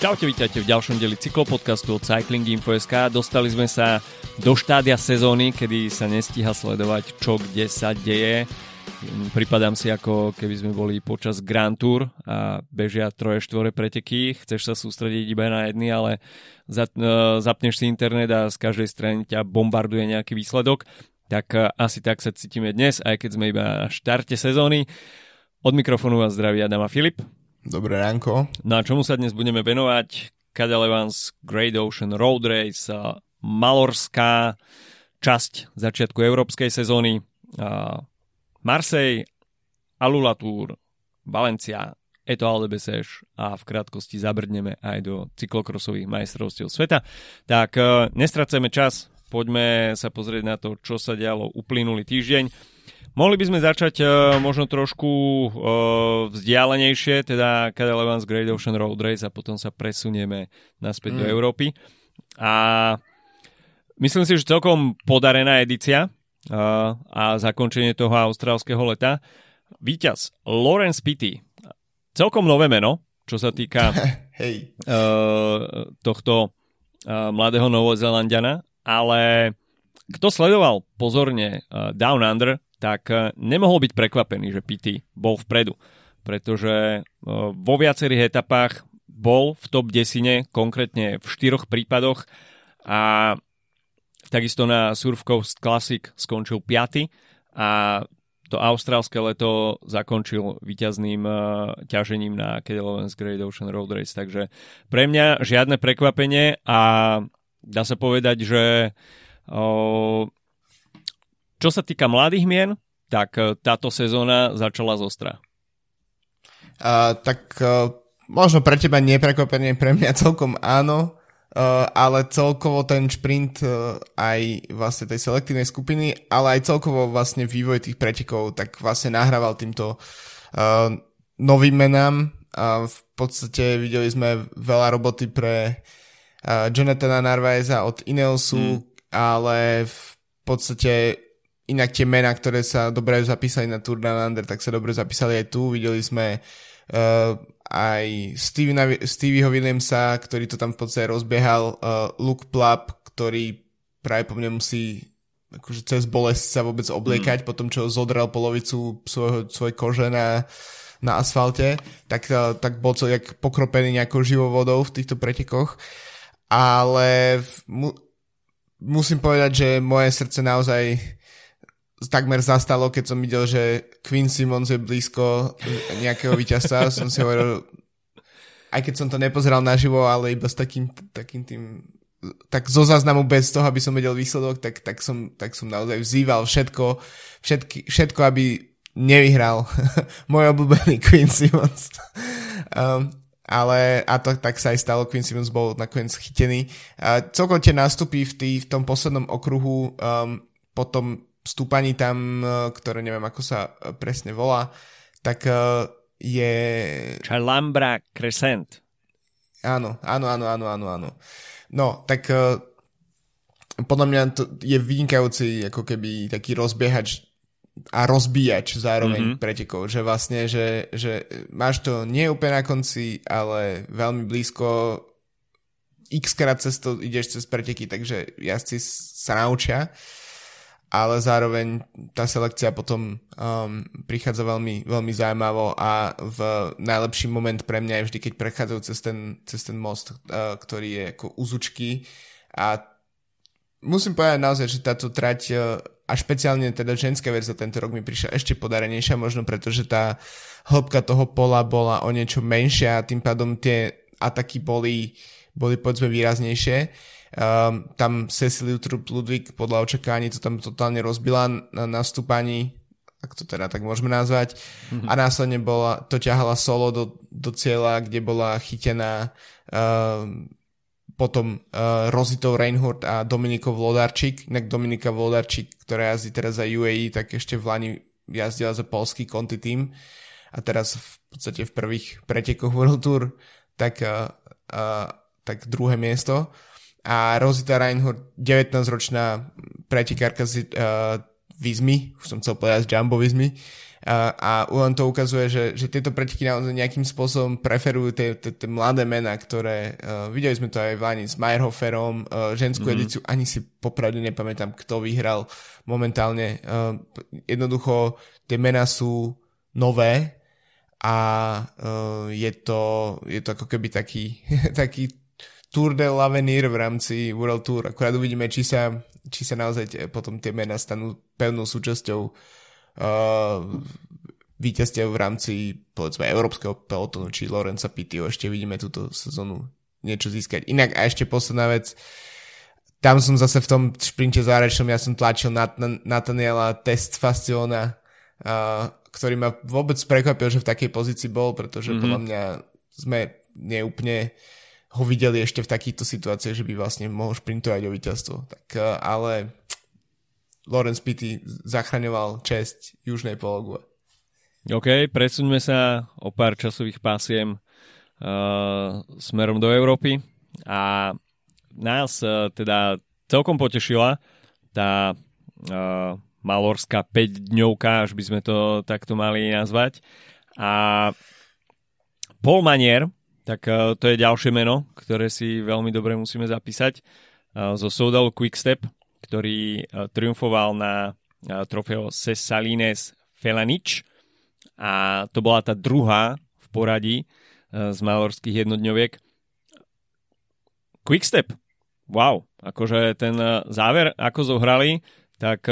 Čaute, vítajte v ďalšom deli cyklopodcastu od Cycling Info.sk. Dostali sme sa do štádia sezóny, kedy sa nestíha sledovať, čo kde sa deje. Pripadám si ako keby sme boli počas Grand Tour a bežia troje, štvore preteky. Chceš sa sústrediť iba na jedny, ale e, zapneš si internet a z každej strany ťa bombarduje nejaký výsledok. Tak e, asi tak sa cítime dnes, aj keď sme iba na štarte sezóny. Od mikrofónu vás zdraví Adam a Filip. Dobré ránko. No a čomu sa dnes budeme venovať? Cadel Evans Great Ocean Road Race, Malorská časť začiatku európskej sezóny, Marseille, Alula Tour, Valencia, Eto Aldebeseš a v krátkosti zabrdneme aj do cyklokrosových majstrovstiev sveta. Tak e, nestracajme čas, poďme sa pozrieť na to, čo sa dialo uplynulý týždeň. Mohli by sme začať uh, možno trošku uh, vzdialenejšie, teda Cadel Evans Great Ocean Road Race a potom sa presunieme naspäť mm. do Európy. A myslím si, že celkom podarená edícia uh, a zakončenie toho austrálskeho leta. Výťaz Lawrence Pitty. Celkom nové meno, čo sa týka hey. uh, tohto uh, mladého Novozelandiana, ale kto sledoval pozorne uh, Down Under, tak eh, nemohol byť prekvapený, že Pity bol vpredu, pretože eh, vo viacerých etapách bol v top desine, konkrétne v štyroch prípadoch a takisto na Surf Coast Classic skončil 5. a to austrálske leto zakončil víťazným uh, ťažením na Cadel Great Ocean Road Race. Takže pre mňa žiadne prekvapenie a dá sa povedať, že čo sa týka mladých mien, tak e, táto sezóna začala z ostra. Uh, tak uh, možno pre teba neprekvapenie, pre mňa celkom áno, uh, ale celkovo ten šprint uh, aj vlastne tej selektívnej skupiny, ale aj celkovo vlastne vývoj tých pretekov, tak vlastne nahrával týmto uh, novým menám. A v podstate videli sme veľa roboty pre uh, Jonathana Narvaeza od Ineosu, hmm. ale v podstate inak tie mená, ktoré sa dobre zapísali na Tour Down Under, tak sa dobre zapísali aj tu. Videli sme uh, aj Stevieho Williamsa, ktorý to tam v podstate rozbiehal, uh, Luke Plapp, ktorý práve po mne musí akože cez bolesť sa vôbec obliekať, mm. po tom, čo zodrel polovicu svojho, svojej kože na, na asfalte, tak, uh, tak bol celý pokropený nejakou živou vodou v týchto pretekoch. Ale mu, musím povedať, že moje srdce naozaj takmer zastalo, keď som videl, že Queen Simmons je blízko nejakého víťazstva. som si hovoril, aj keď som to nepozeral naživo, ale iba s takým, takým tým tak zo záznamu bez toho, aby som vedel výsledok, tak, tak, som, tak som naozaj vzýval všetko, všetky, všetko, aby nevyhral môj obľúbený Queen Simmons. um, ale a to tak sa aj stalo, Queen Simmons bol nakoniec chytený. Uh, celkom tie nástupy v, tý, v tom poslednom okruhu um, potom stúpaní tam, e, ktoré neviem ako sa e, presne volá, tak e, je... Chalambra Crescent. Áno, áno, áno, áno, áno, áno. No, tak podľa mňa to je vynikajúci ako keby taký rozbiehač a rozbíjač zároveň mm-hmm. pretekov, že vlastne, že, že máš to nie úplne na konci, ale veľmi blízko x krát cez to ideš cez preteky, takže jazdci sa naučia ale zároveň tá selekcia potom um, prichádza veľmi, veľmi zaujímavo a v najlepší moment pre mňa je vždy, keď prechádzajú cez ten, cez ten most, uh, ktorý je ako úzučky a musím povedať naozaj, že táto trať uh, a špeciálne teda ženská verzia tento rok mi prišla ešte podarenejšia, možno preto, že tá hĺbka toho pola bola o niečo menšia a tým pádom tie ataky boli, boli povedzme výraznejšie Um, tam Trup Ludvík podľa očakávaní to tam totálne rozbila na nastúpaní, ak to teda tak môžeme nazvať. Mm-hmm. A následne bola, to ťahala solo do, do cieľa, kde bola chytená um, potom uh, Rozitou Reinhardt a Dominikou Vlodarčík. Inak Dominika Vlodarčík, ktorá jazdí teraz za UAE, tak ešte v Lani jazdila za polský konti tým a teraz v podstate v prvých pretekoch World Tour tak, uh, uh, tak druhé miesto a Rosita Reinhardt, 19-ročná pretekárka z uh, Vizmy, už som chcel povedať z Jumbo Vizmy, A, a len to ukazuje, že, že tieto preteky naozaj nejakým spôsobom preferujú tie, tie, tie mladé mená, ktoré uh, videli sme to aj v Lani s Meyerhoferom, uh, ženskú mm-hmm. edíciu, ani si popravde nepamätám, kto vyhral momentálne. Uh, jednoducho tie mená sú nové a uh, je, to, je to ako keby taký, taký Tour de l'Avenir v rámci World Tour. Akurát uvidíme, či sa, či sa naozaj potom tie mená stanú pevnou súčasťou uh, víťazstiev v rámci povedzme európskeho pelotonu, či Lorenza Pittio, ešte vidíme túto sezónu niečo získať. Inak a ešte posledná vec, tam som zase v tom šprinte záverečnom, ja som tlačil Nat- Nathaniela Test Fasciona, uh, ktorý ma vôbec prekvapil, že v takej pozícii bol, pretože mm-hmm. podľa mňa sme neúplne ho videli ešte v takýchto situáciách, že by vlastne mohol šprintovať o víťazstvo. Tak, uh, ale Lawrence Pitty zachraňoval česť južnej pologue. OK, presuňme sa o pár časových pásiem uh, smerom do Európy a nás uh, teda celkom potešila tá uh, malorská 5 dňovka, až by sme to takto mali nazvať. A Paul Manier, tak uh, to je ďalšie meno, ktoré si veľmi dobre musíme zapísať, uh, zo Soudal Quickstep, ktorý uh, triumfoval na trofeo Cesalines Felanič. A to bola tá druhá v poradí z malorských jednodňoviek. Quickstep, wow, akože ten záver, ako zohrali, tak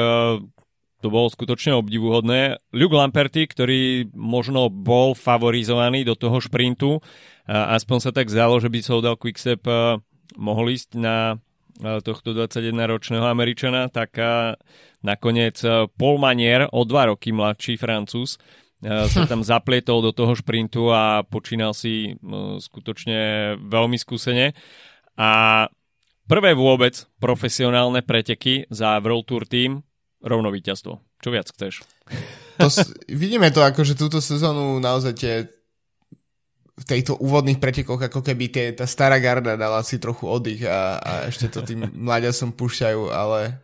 to bolo skutočne obdivuhodné. Luke Lamperty, ktorý možno bol favorizovaný do toho šprintu, aspoň sa tak zdalo, že by sa dal Quickstep mohol ísť na tohto 21-ročného Američana, tak nakoniec Paul Manier, o dva roky mladší Francúz, sa tam zaplietol do toho šprintu a počínal si skutočne veľmi skúsene. A prvé vôbec profesionálne preteky za World Tour Team rovno víťazstvo. Čo viac chceš? To, vidíme to ako, že túto sezónu naozaj tie v týchto úvodných pretekoch ako keby tie, tá stará garda dala si trochu oddych a, a ešte to tým som púšťajú, ale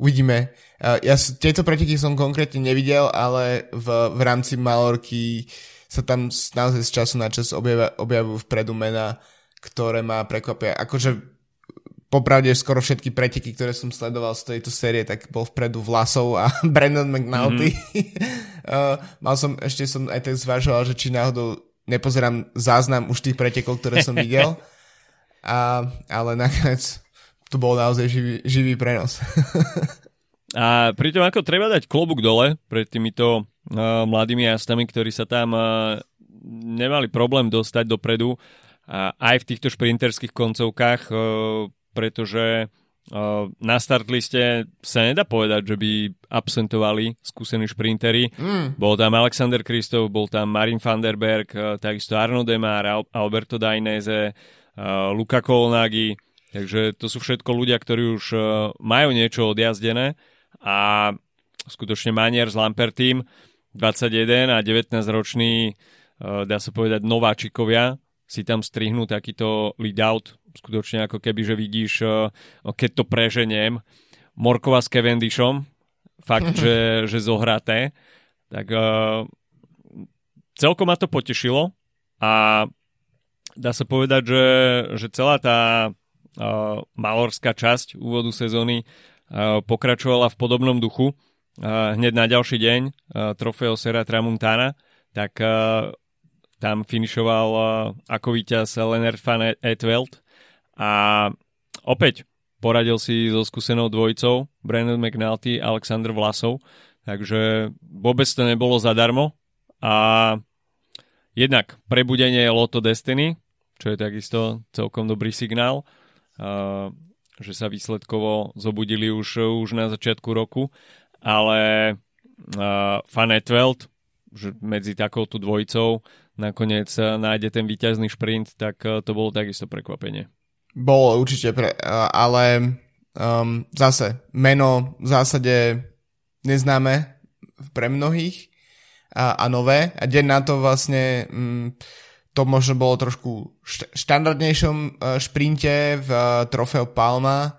uvidíme. Ja tieto preteky som konkrétne nevidel, ale v, v rámci Malorky sa tam naozaj z času na čas objavia, objavujú vpredu mena, ktoré ma prekvapia. Akože popravde skoro všetky preteky, ktoré som sledoval z tejto série, tak bol vpredu Vlasov a Brandon McNulty. Mm-hmm. uh, mal som, ešte som aj tak zvažoval, že či náhodou nepozerám záznam už tých pretekov, ktoré som videl, a, ale nakoniec to bol naozaj živý, živý prenos. a pritom ako treba dať klobúk dole pred týmito uh, mladými jazdami, ktorí sa tam uh, nemali problém dostať dopredu uh, aj v týchto šprinterských koncovkách, uh, pretože na start liste sa nedá povedať, že by absentovali skúsení šprintery. Mm. Bol tam Alexander Kristov, bol tam Marin van der Berg, takisto Arno Demar, Alberto Dainese, Luka Kolnagi. Takže to sú všetko ľudia, ktorí už majú niečo odjazdené a skutočne Manier s Lampertým 21 a 19 ročný dá sa povedať nováčikovia si tam strihnú takýto lead out skutočne ako keby, že vidíš, eh, keď to preženiem, Morkova s Cavendishom, fakt, že, že zohraté, tak uh, celkom ma to potešilo a dá sa povedať, že, že celá tá uh, malorská časť úvodu sezóny uh, pokračovala v podobnom duchu. Uh, hneď na ďalší deň uh, trofeo Sera Tramuntana, tak uh, tam finišoval uh, ako víťaz Leonard van Etveld a opäť poradil si so skúsenou dvojicou Brandon McNulty a Alexander Vlasov, takže vôbec to nebolo zadarmo. A jednak prebudenie Lotto Destiny, čo je takisto celkom dobrý signál, že sa výsledkovo zobudili už, už na začiatku roku, ale uh, Fan Etveld, že medzi takouto dvojicou nakoniec nájde ten výťazný šprint, tak uh, to bolo takisto prekvapenie. Bolo určite, pre, ale um, zase meno v zásade neznáme pre mnohých a, a nové a deň na to vlastne um, to možno bolo trošku štandardnejšom uh, šprinte v uh, trofeo Palma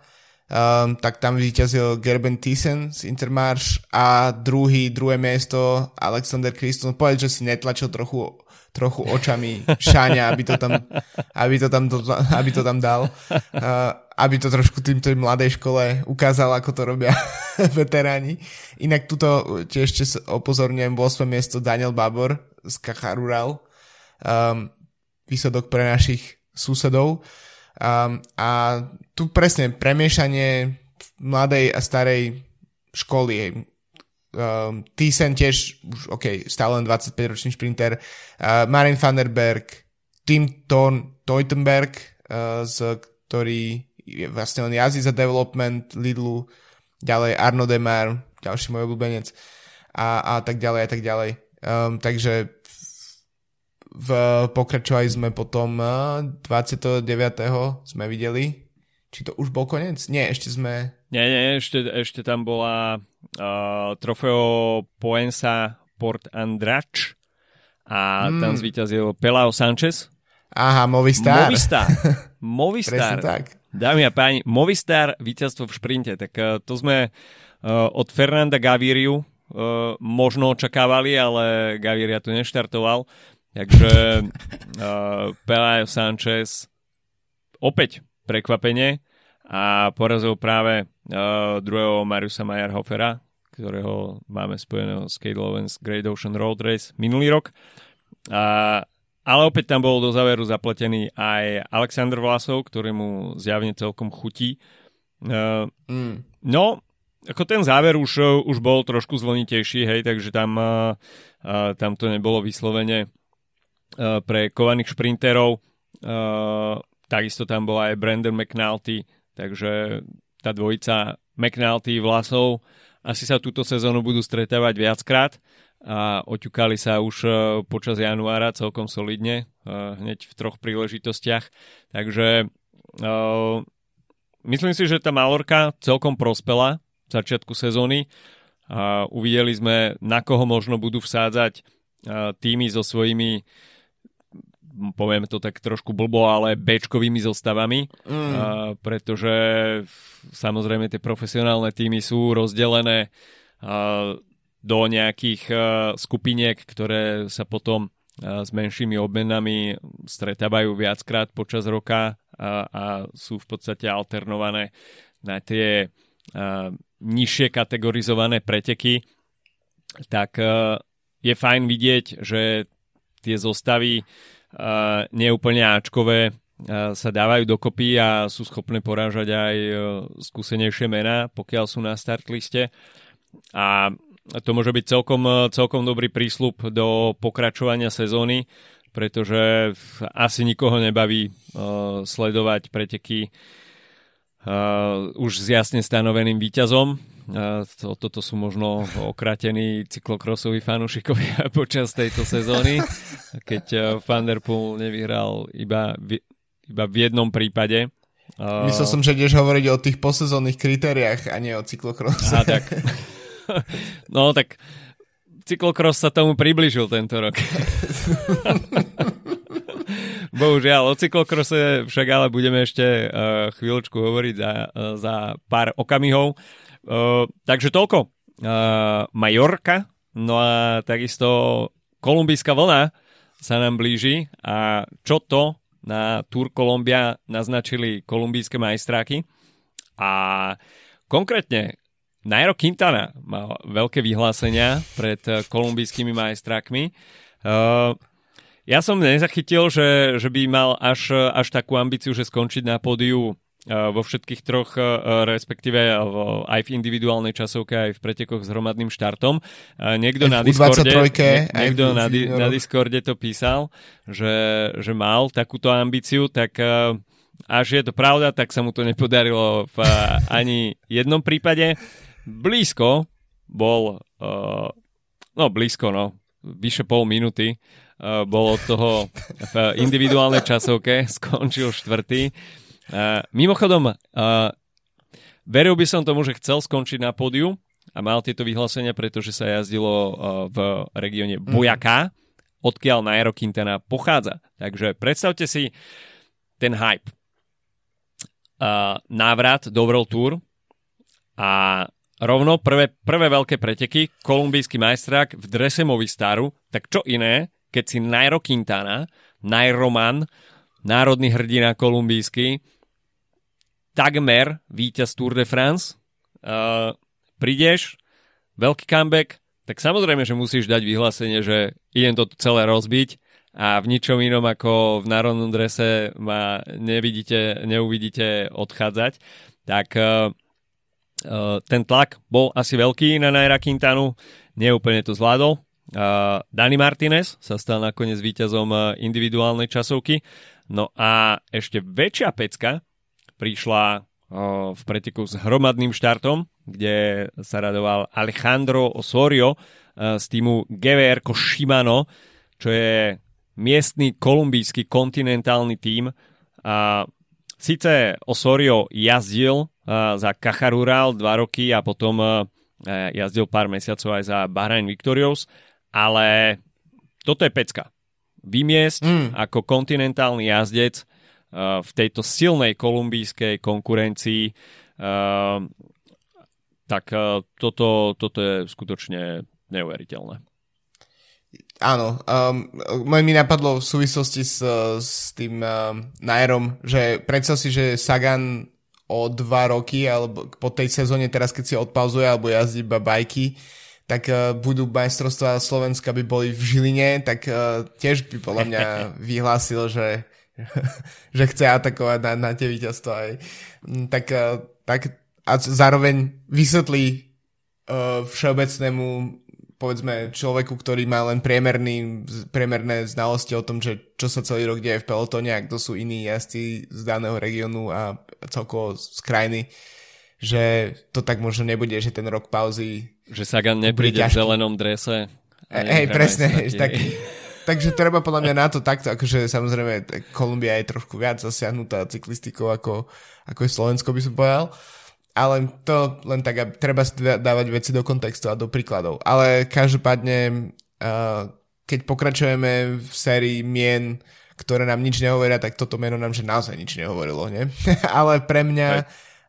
um, tak tam vyťazil Gerben Thyssen z Intermarš a druhý, druhé miesto Alexander Kriston. Povedal, že si netlačil trochu, trochu očami šáňa, aby to tam, aby to tam, aby to tam dal. Uh, aby to trošku týmto mladej škole ukázal, ako to robia veteráni. Inak tuto tiež ešte opozorňujem 8. miesto Daniel Babor z Kacharural. Um, výsledok pre našich susedov. Um, a tu presne premiešanie mladej a starej školy. Um, Thyssen tiež, už OK, stále len 25-ročný šprinter. Uh, Marin van der Berg, Tim Thorn Teutenberg, uh, z, ktorý je, vlastne on jazdí za development Lidlu, ďalej Arno Demar, ďalší môj obľúbenec a, a tak ďalej a tak ďalej. Um, takže v, pokračovali sme potom 29. sme videli. Či to už bol koniec? Nie, ešte sme... Nie, nie, ešte, ešte tam bola uh, trofeo Poensa Port Andrač a hmm. tam zvíťazil Pelao Sanchez. Aha, Movistar. Movistar. Movistar. tak. Dámy a páni, Movistar víťazstvo v šprinte. Tak uh, to sme uh, od Fernanda Gaviriu uh, možno očakávali, ale Gaviria tu neštartoval. Takže uh, Pelayo Sanchez opäť prekvapenie a porazil práve uh, druhého Mariusa Majerhofera, ktorého máme spojeného s Kate Lovens Great Ocean Road Race minulý rok. A, ale opäť tam bol do záveru zapletený aj Alexander Vlasov, ktorému zjavne celkom chutí. Uh, mm. No, ako ten záver už, už bol trošku zvonitejší, hej, takže tam, uh, uh, tam to nebolo vyslovene Eh, pre kovaných šprinterov. Eh, takisto tam bola aj Brandon McNulty, takže tá dvojica McNulty vlasov asi sa túto sezónu budú stretávať viackrát a oťukali sa už eh, počas januára celkom solidne, hneď v troch príležitostiach. Takže myslím si, že tá Malorka celkom prospela v začiatku sezóny. Uvideli sme, na koho možno budú vsádzať týmy so svojimi poviem to tak trošku blbo, ale bečkovými zostavami, mm. uh, pretože samozrejme tie profesionálne týmy sú rozdelené uh, do nejakých uh, skupiniek, ktoré sa potom uh, s menšími obmenami stretávajú viackrát počas roka a, a sú v podstate alternované na tie uh, nižšie kategorizované preteky, tak uh, je fajn vidieť, že tie zostavy neúplne Ačkové sa dávajú dokopy a sú schopné porážať aj e, skúsenejšie mená, pokiaľ sú na start liste. A to môže byť celkom, e, celkom dobrý prísľub do pokračovania sezóny, pretože asi nikoho nebaví uh, sledovať preteky uh, už s jasne stanoveným výťazom. Uh, to, toto sú možno okratení cyklokrosoví fanúšikovia počas tejto sezóny, keď uh, Van Der Poel nevyhral iba v, iba v jednom prípade. Uh, Myslel som, že ideš hovoriť o tých posezónnych kritériách a nie o cyklokrose. A tak. No tak cyklokros sa tomu približil tento rok. Bohužiaľ, o cyklokrose však ale budeme ešte uh, chvíľočku hovoriť za, uh, za pár okamihov. Uh, takže toľko. Uh, Majorka, no a takisto kolumbijská vlna sa nám blíži a čo to na Tour Columbia naznačili kolumbijské majstráky. A konkrétne Nairo Quintana mal veľké vyhlásenia pred kolumbijskými majstrákmi. Uh, ja som nezachytil, že, že by mal až, až takú ambíciu, že skončiť na pódiu e, vo všetkých troch, e, respektíve aj v individuálnej časovke, aj v pretekoch s hromadným štartom. Niekto, na Discorde, niekto na, na Discorde to písal, že, že mal takúto ambíciu, tak e, až je to pravda, tak sa mu to nepodarilo v ani jednom prípade. Blízko bol, no blízko, no, vyše pol minúty bol od toho v individuálnej časovke, skončil štvrtý. Uh, mimochodom, uh, veril by som tomu, že chcel skončiť na pódiu a mal tieto vyhlásenia, pretože sa jazdilo v regióne mhm. Bojaka, odkiaľ Nairo Quintana pochádza. Takže predstavte si ten hype. návrat do World Tour a rovno prvé, prvé veľké preteky, kolumbijský majstrák v drese Movistaru, tak čo iné, keď si Nairo Quintana, Nairoman, národný hrdina kolumbijský, takmer víťaz Tour de France, uh, prídeš, veľký comeback, tak samozrejme, že musíš dať vyhlásenie, že idem to celé rozbiť a v ničom inom ako v národnom drese ma nevidíte, neuvidíte odchádzať. Tak uh, ten tlak bol asi veľký na Naira Quintanu, neúplne to zvládol. Dani Martinez sa stal nakoniec víťazom individuálnej časovky. No a ešte väčšia pecka prišla v preteku s hromadným štartom, kde sa radoval Alejandro Osorio z týmu GVR Shimano, čo je miestny kolumbijský kontinentálny tím. A síce Osorio jazdil za Cajarural dva roky a potom jazdil pár mesiacov aj za Bahrain Victorious, ale toto je pecka. Vymiesť mm. ako kontinentálny jazdec uh, v tejto silnej kolumbijskej konkurencii uh, tak uh, toto, toto je skutočne neuveriteľné. Áno, um, mi napadlo v súvislosti s, s tým um, Nairom, že predstav si, že Sagan o dva roky, alebo po tej sezóne teraz, keď si odpauzuje alebo jazdí iba bajky, tak uh, budú majstrovstvá Slovenska by boli v Žiline, tak uh, tiež by podľa mňa vyhlásil, že, že chce atakovať na, na tie víťazstva aj. Mm, tak, uh, tak a zároveň vysvetlí uh, všeobecnému povedzme človeku, ktorý má len priemerný, priemerné znalosti o tom, že čo sa celý rok deje v pelotone a kto sú iní jazdci z daného regiónu a celkovo z krajiny, že to tak možno nebude, že ten rok pauzy... Že Sagan nepríde v zelenom drese. Hej, presne. Tak, takže treba podľa mňa na to takto, akože samozrejme Kolumbia je trošku viac zasiahnutá cyklistikou ako, ako je Slovensko, by som povedal ale to len tak, aby treba dávať veci do kontextu a do príkladov. Ale každopádne, uh, keď pokračujeme v sérii mien, ktoré nám nič nehovoria, tak toto meno nám že naozaj nič nehovorilo, nie? ale pre mňa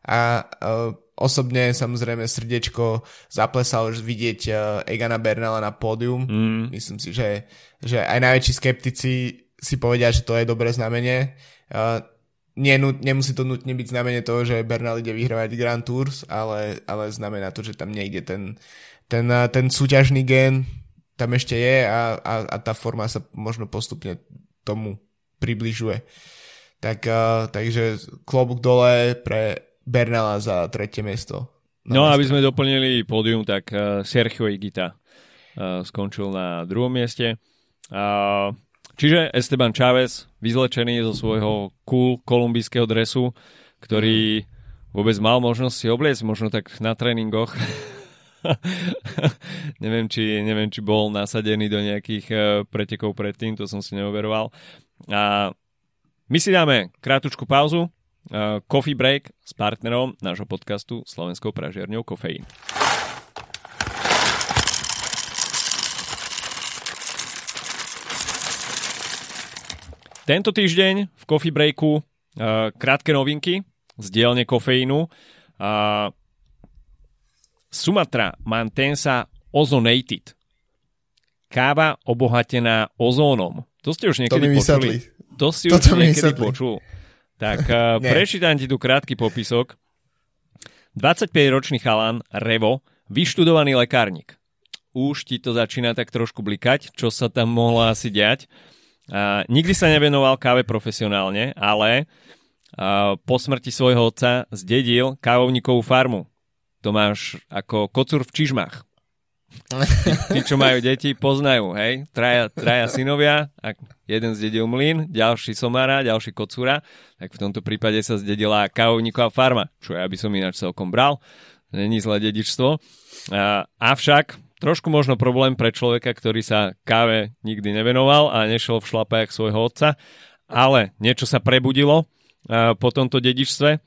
a uh, osobne samozrejme srdiečko zaplesal už vidieť uh, Egana Bernala na pódium. Mm. Myslím si, že, že aj najväčší skeptici si povedia, že to je dobré znamenie. Uh, nie, nemusí to nutne byť znamenie toho, že Bernal ide vyhrávať Grand Tours, ale, ale znamená to, že tam niekde ten, ten, ten súťažný gen tam ešte je a, a, a tá forma sa možno postupne tomu približuje. Tak, uh, takže klobúk dole pre Bernala za tretie miesto. No a aby sme doplnili pódium, tak uh, Sergio Igita uh, skončil na druhom mieste. Uh, Čiže Esteban Chávez, vyzlečený zo svojho cool kolumbijského dresu, ktorý vôbec mal možnosť si obliecť, možno tak na tréningoch. neviem, či, neviem, či bol nasadený do nejakých uh, pretekov predtým, to som si neoveroval. A my si dáme krátučku pauzu, coffee break s partnerom nášho podcastu Slovenskou pražiarňou Kofeín. Tento týždeň v Coffee Breaku uh, krátke novinky z dielne kofeínu. Uh, Sumatra Mantensa Ozonated. Káva obohatená ozónom. To ste už niekedy to počuli. To si Toto už niekedy vysvetli. počul. Tak uh, prečítam ti tu krátky popisok. 25-ročný chalan Revo, vyštudovaný lekárnik. Už ti to začína tak trošku blikať, čo sa tam mohlo asi diať. Uh, nikdy sa nevenoval káve profesionálne, ale uh, po smrti svojho otca zdedil kávovníkovú farmu. To máš ako kocúr v čižmách. Tí, čo majú deti, poznajú, hej? Traja, traja synovia, ak jeden zdedil mlyn, ďalší somára, ďalší kocúra, tak v tomto prípade sa zdedila kávovníková farma, čo ja by som ináč celkom bral. Není zlé dedičstvo. Uh, avšak trošku možno problém pre človeka, ktorý sa káve nikdy nevenoval a nešiel v šlapajach svojho otca, ale niečo sa prebudilo po tomto dedičstve.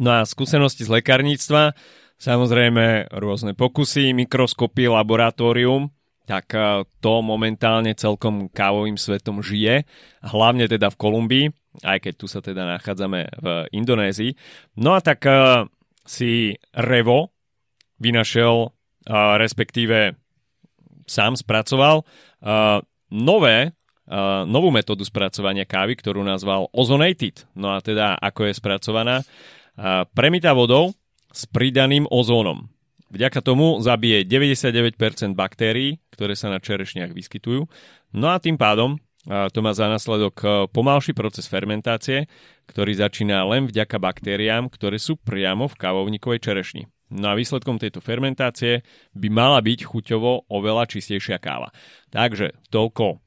No a skúsenosti z lekárníctva, samozrejme rôzne pokusy, mikroskopy, laboratórium, tak uh, to momentálne celkom kávovým svetom žije, hlavne teda v Kolumbii. aj keď tu sa teda nachádzame v Indonézii. No a tak uh, si Revo vynašiel, uh, respektíve sám spracoval nové novú metódu spracovania kávy, ktorú nazval ozonated. No a teda ako je spracovaná? Premita vodou s pridaným ozónom. Vďaka tomu zabije 99% baktérií, ktoré sa na čerešniach vyskytujú. No a tým pádom to má za následok uh, pomalší proces fermentácie, ktorý začína len vďaka baktériám, ktoré sú priamo v kávovníkovej čerešni. No a výsledkom tejto fermentácie by mala byť chuťovo oveľa čistejšia káva. Takže toľko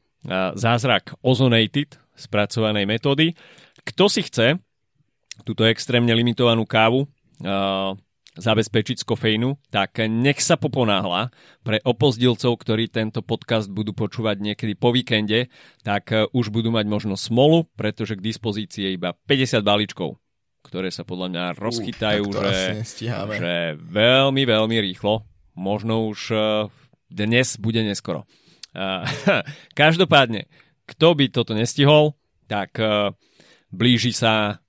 zázrak ozonated spracovanej metódy. Kto si chce túto extrémne limitovanú kávu zabezpečiť z kofeínu, tak nech sa poponáhla. Pre opozdilcov, ktorí tento podcast budú počúvať niekedy po víkende, tak e, už budú mať možno smolu, pretože k dispozícii je iba 50 balíčkov, ktoré sa podľa mňa rozchytajú, uh, že, že veľmi, veľmi rýchlo. Možno už e, dnes bude neskoro. Každopádne, kto by toto nestihol, tak uh, blíži sa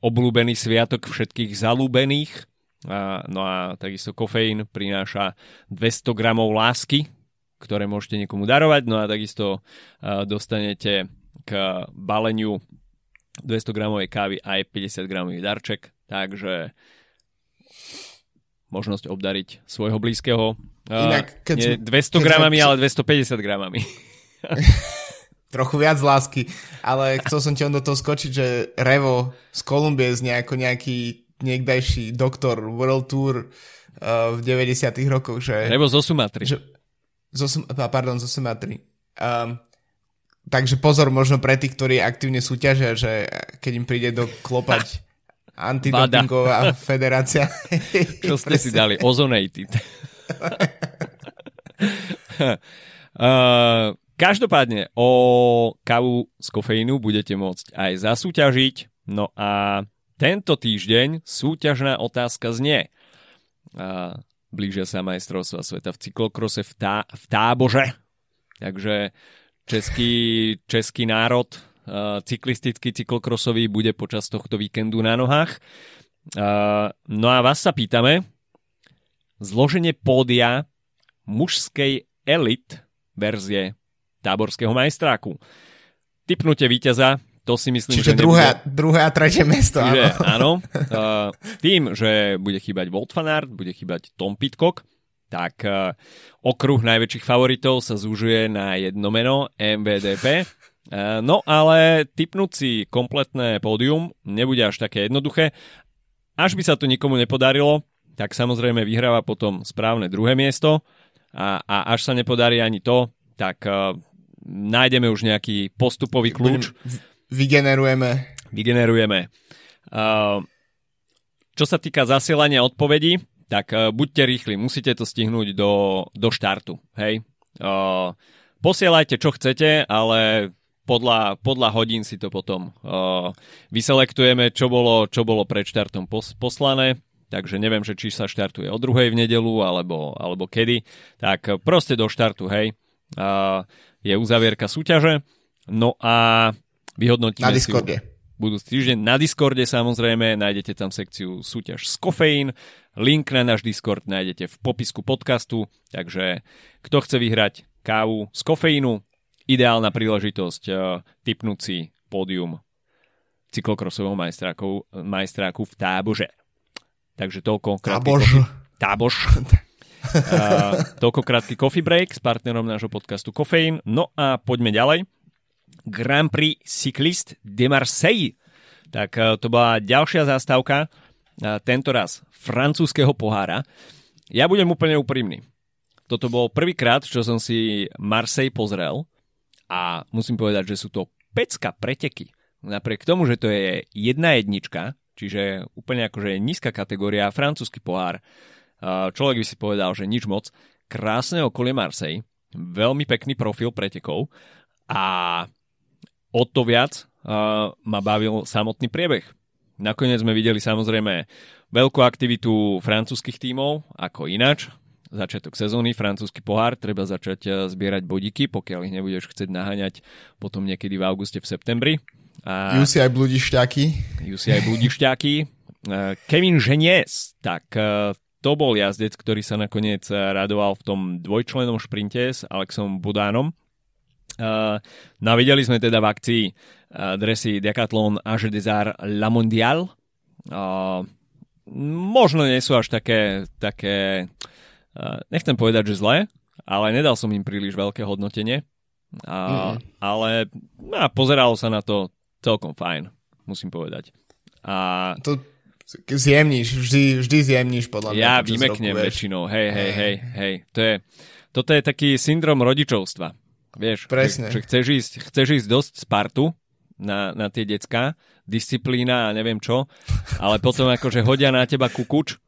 obľúbený sviatok všetkých zalúbených. Uh, no a takisto kofeín prináša 200 gramov lásky, ktoré môžete niekomu darovať. No a takisto uh, dostanete k baleniu 200 gramovej kávy aj 50 gramový darček. Takže možnosť obdariť svojho blízkeho Inak, keď nie 200 keď gramami, sme... ale 250 gramami. Trochu viac lásky, ale chcel som ti on do toho skočiť, že Revo z Kolumbie z nejako nejaký niekdajší doktor World Tour uh, v 90 rokoch, že... Revo zo Sumatry. Že, zo, pardon, zo Sumatry. Um, takže pozor možno pre tých, ktorí aktívne súťažia, že keď im príde do klopať antidopingová federácia. Čo ste si dali? Ozonated. uh, každopádne o kávu z kofeínu budete môcť aj zasúťažiť. No a tento týždeň súťažná otázka znie. Uh, blížia sa majstrovstva sveta v cyklokrose v, tá, v tábože. Takže český, český národ cyklistický, cyklokrosový bude počas tohto víkendu na nohách. No a vás sa pýtame, zloženie pódia mužskej elit verzie táborského majstráku. Typnutie víťaza, to si myslím, Čiže že druhé, nebude... druhé a tretie miesto. Čiže, áno. Uh, tým, že bude chýbať Volt Fanart, bude chýbať Tom Pitcock, tak uh, okruh najväčších favoritov sa zúžuje na jedno meno MVDP. Uh, no ale typnúť si kompletné pódium nebude až také jednoduché. Až by sa to nikomu nepodarilo, tak samozrejme vyhráva potom správne druhé miesto a, a až sa nepodarí ani to, tak uh, nájdeme už nejaký postupový kľúč. Vygenerujeme. Vygenerujeme. Uh, čo sa týka zasielania odpovedí, tak uh, buďte rýchli, musíte to stihnúť do, do štartu. Hej? Uh, posielajte, čo chcete, ale podľa, podľa hodín si to potom uh, vyselektujeme, čo bolo, čo bolo pred štartom pos, poslané takže neviem, že či sa štartuje o druhej v nedelu alebo, alebo kedy, tak proste do štartu, hej, uh, je uzavierka súťaže, no a vyhodnotíme na Discorde. si budúci týždeň. Na Discorde samozrejme nájdete tam sekciu súťaž z kofeín, link na náš Discord nájdete v popisku podcastu, takže kto chce vyhrať kávu z kofeínu, ideálna príležitosť uh, typnúť si pódium cyklokrosového majstráku, majstráku v tábože. Takže toľko krátky Tábož. Tábož. uh, toľko krátky coffee break s partnerom nášho podcastu Kofeín. No a poďme ďalej. Grand Prix Cycliste de Marseille. Tak uh, to bola ďalšia zástavka, uh, tento raz francúzského pohára. Ja budem úplne úprimný. Toto bol prvýkrát, čo som si Marseille pozrel a musím povedať, že sú to pecka preteky. Napriek tomu, že to je jedna jednička, čiže úplne akože nízka kategória, francúzsky pohár. Človek by si povedal, že nič moc. Krásne okolie Marseille, veľmi pekný profil pretekov a o to viac ma bavil samotný priebeh. Nakoniec sme videli samozrejme veľkú aktivitu francúzskych tímov, ako ináč. Začiatok sezóny, francúzsky pohár, treba začať zbierať bodíky, pokiaľ ich nebudeš chcieť naháňať potom niekedy v auguste, v septembri. A UCI bludišťáky. UCI bludišťáky. Kevin Ženies, tak to bol jazdec, ktorý sa nakoniec radoval v tom dvojčlenom šprinte s Alexom Budánom. No a videli sme teda v akcii dresy Decathlon Age Desar La Mondial. Možno nie sú až také, také nechcem povedať, že zlé, ale nedal som im príliš veľké hodnotenie. A, mm. Ale a pozeralo sa na to celkom fajn, musím povedať. A... To zjemníš, vždy, vždy zjemníš podľa mňa. Ja vymeknem väčšinou, hej, hej, hej, hej. To je, toto je taký syndrom rodičovstva. Vieš, Presne. Že, že chceš, ísť, chceš ísť dosť Spartu na, na tie decka, disciplína a neviem čo, ale potom akože hodia na teba kukuč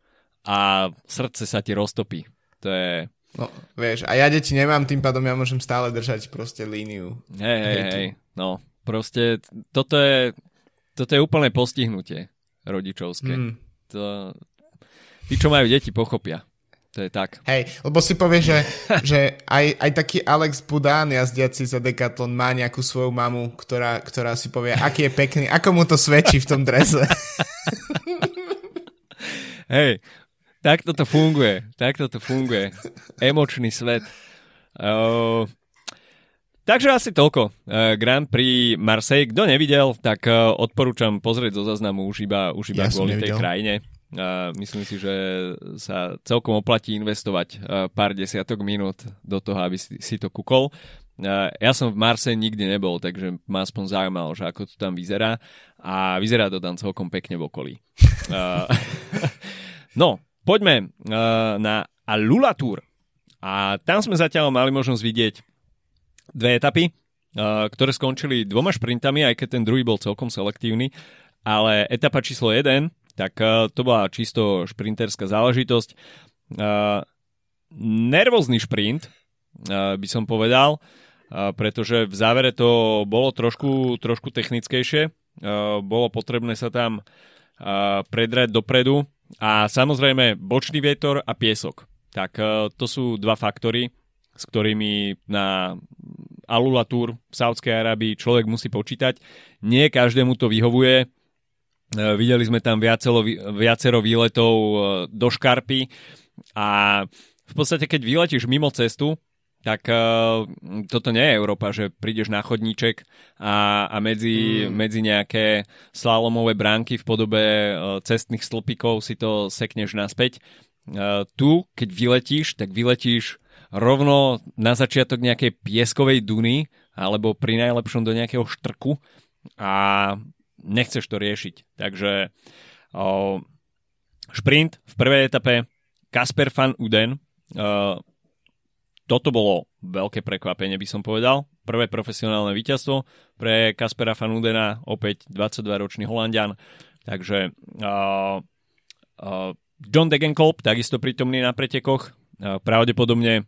a srdce sa ti roztopí. To je... No, vieš, a ja deti nemám, tým pádom ja môžem stále držať proste líniu. Hej, hej, hej, no, proste toto je, toto je úplné postihnutie rodičovské. Mm. To, tí, čo majú deti, pochopia. To je tak. Hej, lebo si povie, že, že aj, aj taký Alex Budán jazdiaci za Decathlon má nejakú svoju mamu, ktorá, ktorá si povie, aký je pekný, ako mu to svedčí v tom drese. Hej, takto to funguje. Takto to funguje. Emočný svet. Uh, takže asi toľko. Uh, Grand Prix Marseille. Kto nevidel, tak uh, odporúčam pozrieť zo zaznamu už iba, už iba ja kvôli tej krajine. Uh, myslím si, že sa celkom oplatí investovať pár desiatok minút do toho, aby si, to kukol. Uh, ja som v Marse nikdy nebol, takže ma aspoň zaujímalo, že ako to tam vyzerá a vyzerá to tam celkom pekne v okolí. No, Poďme na Alula Tour. A tam sme zatiaľ mali možnosť vidieť dve etapy, uh, ktoré skončili dvoma šprintami, aj keď ten druhý bol celkom selektívny. Ale etapa číslo 1, tak uh, to bola čisto šprinterská záležitosť. Uh, nervózny šprint, by som povedal, pretože v závere to bolo trošku, trošku technickejšie. Bolo potrebné sa tam predrať dopredu a samozrejme bočný vietor a piesok. Tak to sú dva faktory, s ktorými na Alula Tour v Saudskej Arabii človek musí počítať. Nie každému to vyhovuje. E, videli sme tam viacero, viacero výletov e, do Škarpy a v podstate keď vyletíš mimo cestu, tak uh, toto nie je Európa, že prídeš na chodníček a, a medzi, mm. medzi nejaké slalomové bránky v podobe uh, cestných stĺpikov si to sekneš naspäť. Uh, tu, keď vyletíš, tak vyletíš rovno na začiatok nejakej pieskovej duny alebo pri najlepšom do nejakého štrku a nechceš to riešiť. Takže uh, šprint v prvej etape Kasper van Uden uh, toto bolo veľké prekvapenie, by som povedal. Prvé profesionálne víťazstvo pre Kaspera Fanudena, opäť 22-ročný Holandian. Takže uh, uh, John Degenkolb, takisto prítomný na pretekoch, pravdepodobne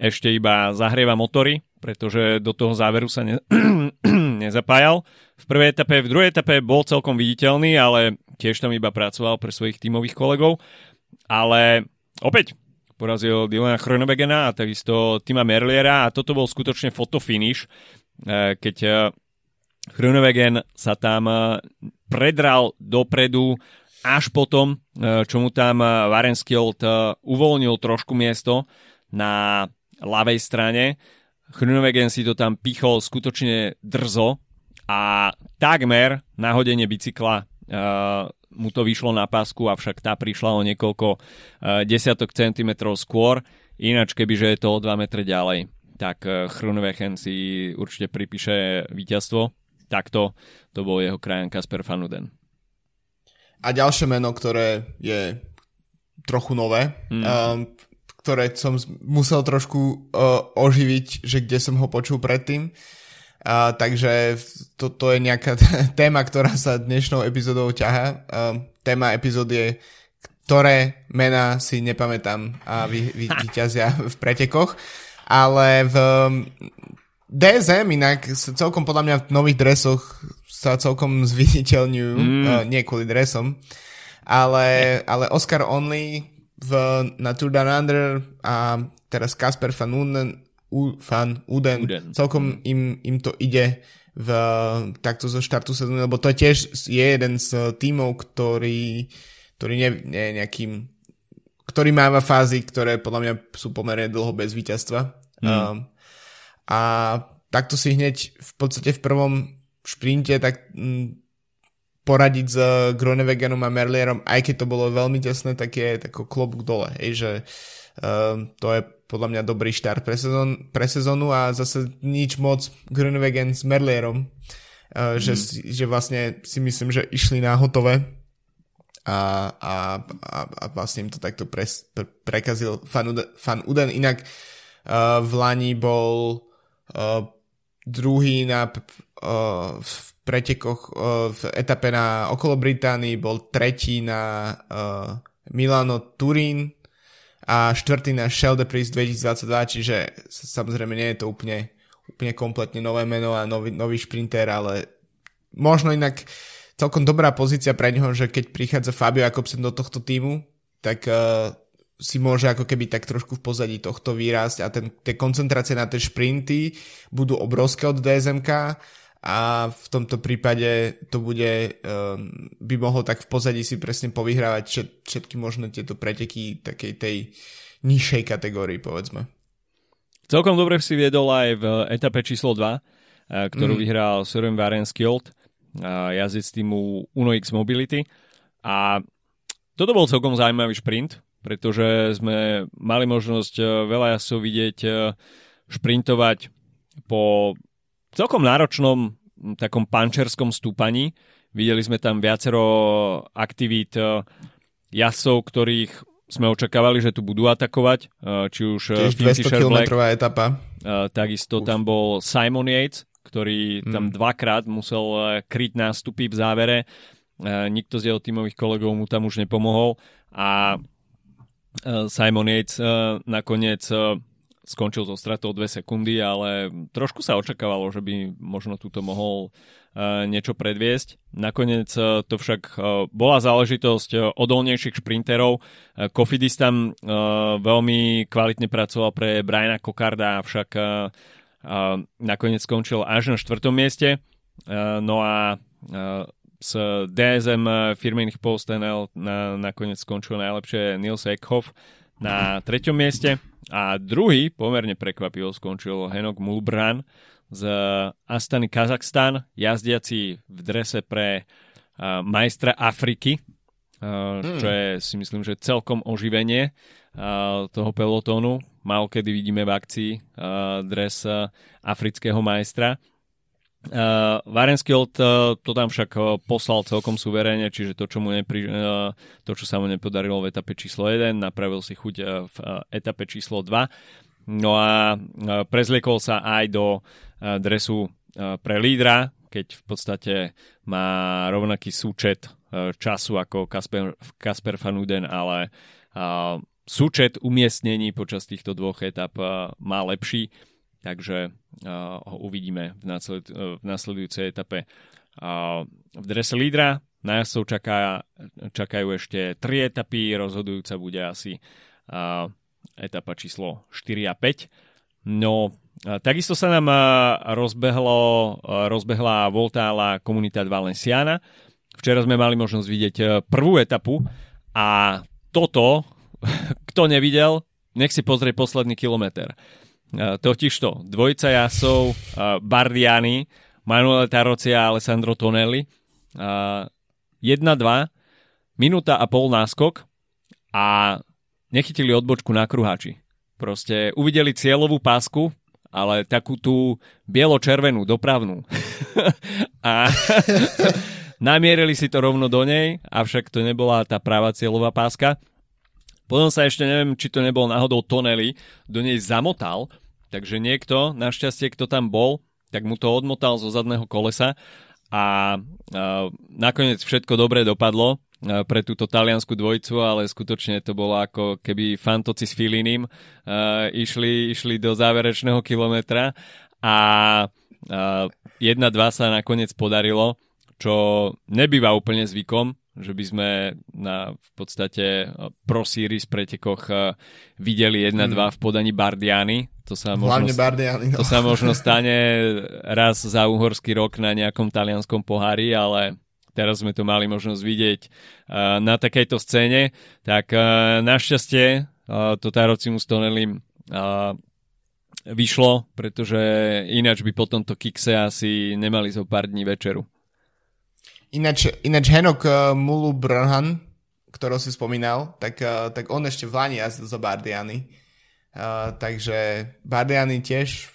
ešte iba zahrieva motory, pretože do toho záveru sa ne- nezapájal. V prvej etape, v druhej etape bol celkom viditeľný, ale tiež tam iba pracoval pre svojich tímových kolegov. Ale opäť porazil Dylana Chronobegena a takisto Tima Merliera a toto bol skutočne fotofinish, e, keď e, Chronobegen sa tam e, predral dopredu až potom, čo mu tam Varenskild uvoľnil trošku miesto na ľavej strane. Chronobegen si to tam pichol skutočne drzo a takmer na hodenie bicykla mu to vyšlo na pásku, avšak tá prišla o niekoľko desiatok centimetrov skôr. Ináč, kebyže je to o 2 metre ďalej, tak Chrunwechen si určite pripíše víťazstvo. Takto to bol jeho krajan Kasper Fanuden. A ďalšie meno, ktoré je trochu nové, mm. um, ktoré som musel trošku uh, oživiť, že kde som ho počul predtým, a, takže toto to je nejaká téma, ktorá sa dnešnou epizódou ťaha. A, téma epizódy je, ktoré mená si nepamätám a vy, vy, vyťazia v pretekoch. Ale v DSM inak celkom podľa mňa v nových dresoch sa celkom zviditeľňujú, mm. uh, nie kvôli dresom, ale, ale Oscar Only v, na Tour Down Under a teraz Kasper Van Unen U, fan Uden. Uden. Celkom im, im to ide v, takto zo štartu sezóny, lebo to tiež je jeden z tímov, ktorý, ktorý nie je nejakým ktorý máva fázy, ktoré podľa mňa sú pomerne dlho bez víťazstva. Mm. Um, a takto si hneď v podstate v prvom šprinte tak m, poradiť s Gronewegenom a Merlierom, aj keď to bolo veľmi tesné, tak je tako klobúk dole, hej, že um, to je podľa mňa dobrý štart pre, sezón, pre sezónu a zase nič moc Grunewegen s Merlierom, uh, mm. že, že vlastne si myslím, že išli na hotové a, a, a, a vlastne im to takto pre, pre, prekazil fan, fan Uden. Inak uh, v Lani bol uh, druhý na v pretekoch v etape na okolo Británii, bol tretí na Milano Turín, a štvrtý na Shell Priest 2022, čiže samozrejme nie je to úplne, úplne kompletne nové meno a nový, nový šprinter, ale možno inak celkom dobrá pozícia pre neho, že keď prichádza Fabio Jakobsen do tohto týmu, tak si môže ako keby tak trošku v pozadí tohto výrasť a ten, tie koncentrácie na tie šprinty budú obrovské od DSMK a v tomto prípade to bude, um, by mohol tak v pozadí si presne povyhrávať všet, všetky možné tieto preteky takej tej nižšej kategórii, povedzme. Celkom dobre si viedol aj v etape číslo 2, eh, ktorú mm. vyhral Søren Varenskjold, eh, jazdec týmu Uno X Mobility. A toto bol celkom zaujímavý šprint, pretože sme mali možnosť eh, veľa jasov vidieť šprintovať po celkom náročnom takom pančerskom stúpaní. Videli sme tam viacero aktivít e, jasov, ktorých sme očakávali, že tu budú atakovať, e, či už e, Tiež 200 km etapa. Takisto Uf. tam bol Simon Yates, ktorý hmm. tam dvakrát musel kryť nástupy v závere. Nikto z jeho tímových kolegov mu tam už nepomohol a Simon Yates nakoniec skončil so stratou 2 sekundy, ale trošku sa očakávalo, že by možno túto mohol uh, niečo predviesť. Nakoniec uh, to však uh, bola záležitosť odolnejších šprinterov. Kofidis tam veľmi kvalitne pracoval pre Briana Kokarda, avšak nakoniec skončil až na štvrtom mieste. No a s DSM firmných postenel na, nakoniec skončil najlepšie Nils Eckhoff na treťom mieste. A druhý, pomerne prekvapivo, skončil Henok Mulbran z Astany Kazachstan, jazdiaci v drese pre uh, majstra Afriky, uh, hmm. čo je si myslím, že celkom oživenie uh, toho pelotónu. Mal kedy vidíme v akcii uh, dres uh, afrického majstra. Uh, Varenskjold uh, to tam však uh, poslal celkom suverénne, čiže to čo, mu nepri, uh, to, čo sa mu nepodarilo v etape číslo 1, napravil si chuť uh, v uh, etape číslo 2. No a uh, prezliekol sa aj do uh, dresu uh, pre lídra, keď v podstate má rovnaký súčet uh, času ako Kasper, Kasper Van Uden, ale uh, súčet umiestnení počas týchto dvoch etap uh, má lepší takže ho uvidíme v, násled, v následujúcej etape. V drese lídra na jazdcov čaká, čakajú ešte 3 etapy, rozhodujúca bude asi etapa číslo 4 a 5. No, takisto sa nám rozbehlo, rozbehla Voltála Comunidad Valenciana. Včera sme mali možnosť vidieť prvú etapu a toto, kto nevidel, nech si pozrie posledný kilometr. Totižto dvojica jasov Bardiani, Manuel Tarocci a Alessandro Tonelli. 1-2, minúta a pol náskok a nechytili odbočku na kruhači. Proste uvideli cieľovú pásku, ale takú tú bielo-červenú, dopravnú. a namierili si to rovno do nej, avšak to nebola tá práva cieľová páska. Potom sa ešte, neviem, či to nebol náhodou Tonelli, do nej zamotal, takže niekto, našťastie, kto tam bol, tak mu to odmotal zo zadného kolesa a, nakoniec všetko dobre dopadlo pre túto taliansku dvojicu, ale skutočne to bolo ako keby fantoci s Filinim uh, išli, išli do záverečného kilometra a uh, 1-2 sa nakoniec podarilo, čo nebýva úplne zvykom, že by sme na v podstate Pro Series pretekoch videli 1-2 hmm. v podaní Bardiany. To sa možno, Bardiany, no. to sa možno stane raz za uhorský rok na nejakom talianskom pohári, ale teraz sme to mali možnosť vidieť na takejto scéne. Tak našťastie to Tarocimu Stonelim vyšlo, pretože ináč by po tomto kikse asi nemali zo pár dní večeru. Ináč, ináč Henok uh, Mulu Brhan, ktorého si spomínal, tak, uh, tak on ešte v Lani jazdil za Bardiany. Uh, takže Bardiany tiež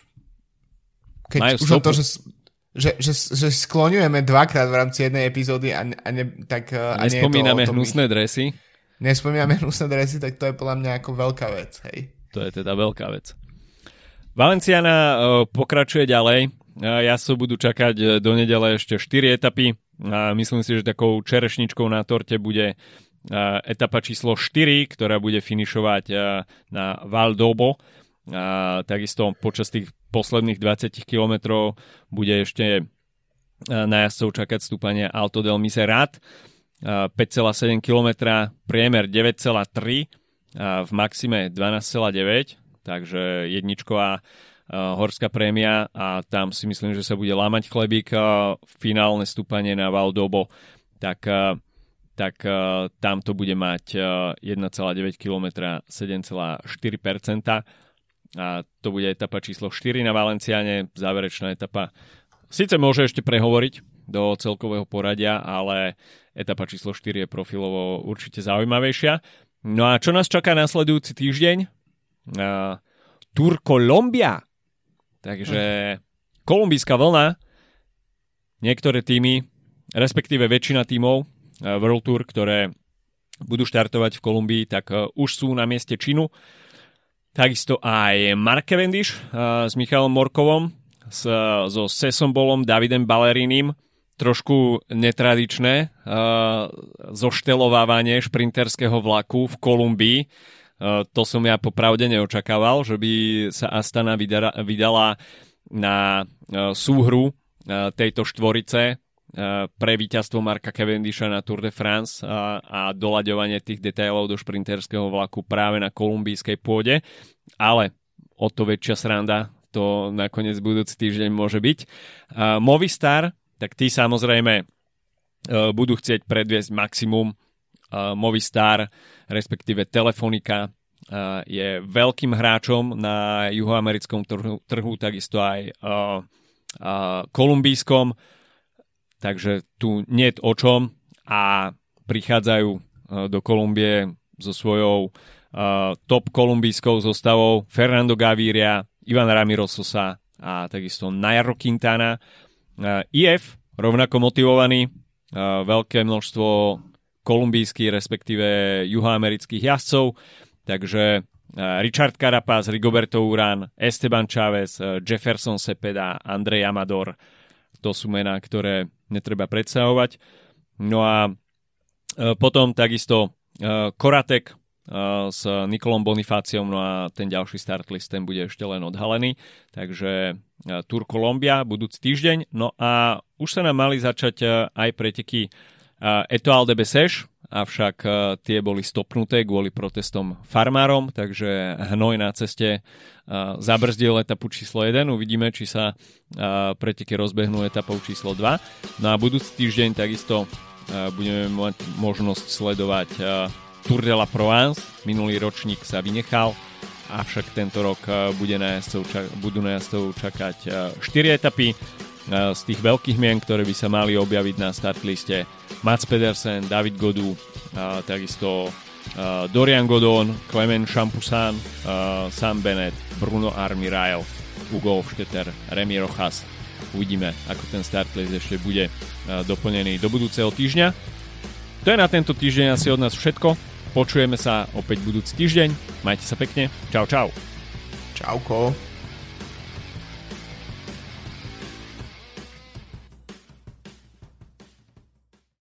keď Majú už to, že, že, že, že skloňujeme dvakrát v rámci jednej epizódy a, a, ne, tak, a nespomíname nie je to hnusné dresy. Nespomíname hnusné dresy, tak to je podľa mňa ako veľká vec. Hej. To je teda veľká vec. Valenciana pokračuje ďalej. Ja sa budú čakať do nedele ešte 4 etapy. A myslím si, že takou čerešničkou na torte bude etapa číslo 4, ktorá bude finišovať na Val d'Obo. A takisto počas tých posledných 20 km bude ešte na jazdcov čakať stúpanie Alto del Miserat. 5,7 km, priemer 9,3 v maxime 12,9, takže jedničková horská prémia a tam si myslím, že sa bude lámať chlebík finálne stúpanie na Valdobo, tak, tak tam to bude mať 1,9 km 7,4% a to bude etapa číslo 4 na Valenciane, záverečná etapa. Sice môže ešte prehovoriť do celkového poradia, ale etapa číslo 4 je profilovo určite zaujímavejšia. No a čo nás čaká nasledujúci týždeň? Uh, Tour Colombia Takže kolumbijská vlna, niektoré týmy, respektíve väčšina týmov eh, World Tour, ktoré budú štartovať v Kolumbii, tak eh, už sú na mieste činu. Takisto aj Mark Cavendish uh, s Michalom Morkovom, s, so Sesombolom, Davidem Balerinim, trošku netradičné zoštelovávanie šprinterského vlaku v Kolumbii. Eh, to som ja popravde neočakával, že by sa Astana vydala, na eh, súhru eh, tejto štvorice pre víťazstvo Marka Cavendisha na Tour de France a, a doľaďovanie tých detailov do šprinterského vlaku práve na kolumbijskej pôde, ale o to väčšia sranda to nakoniec budúci týždeň môže byť. Movistar, tak tí samozrejme budú chcieť predviesť maximum Movistar, respektíve Telefonika je veľkým hráčom na juhoamerickom trhu, trhu takisto aj kolumbijskom, takže tu nie je o čom a prichádzajú do Kolumbie so svojou top kolumbijskou zostavou Fernando Gaviria, Ivan Ramirososa a takisto Nairo Quintana. IF rovnako motivovaný, veľké množstvo kolumbijských, respektíve juhoamerických jazdcov. Takže eh, Richard Carapaz, Rigoberto Urán, Esteban Chávez, eh, Jefferson Cepeda, Andrej Amador. To sú mená, ktoré netreba predstavovať. No a eh, potom takisto Koratek s Nikolom Bonifáciom, no a ten ďalší start list, ten bude ešte len odhalený. Takže Tour Colombia budúci týždeň. No a už sa nám mali začať aj preteky Etoile de Beseš, avšak e, tie boli stopnuté kvôli protestom farmárom, takže hnoj na ceste e, zabrzdil etapu číslo 1. Uvidíme, či sa preteky rozbehnú etapou číslo 2. No a budúci týždeň takisto budeme mať možnosť sledovať Tour de la Provence. Minulý ročník sa vynechal, avšak tento rok bude na jazdcov, budú na jazdcov čakať 4 etapy z tých veľkých mien, ktoré by sa mali objaviť na startliste. Mats Pedersen, David Godu, takisto Dorian Godon, Clement Champoussan, Sam Bennett, Bruno Armirail, Hugo Hofstetter, Remy Rojas. Uvidíme, ako ten startlist ešte bude doplnený do budúceho týždňa. To je na tento týždeň asi od nás všetko. Počujeme sa opäť budúci týždeň. Majte sa pekne. Čau, čau. Čauko.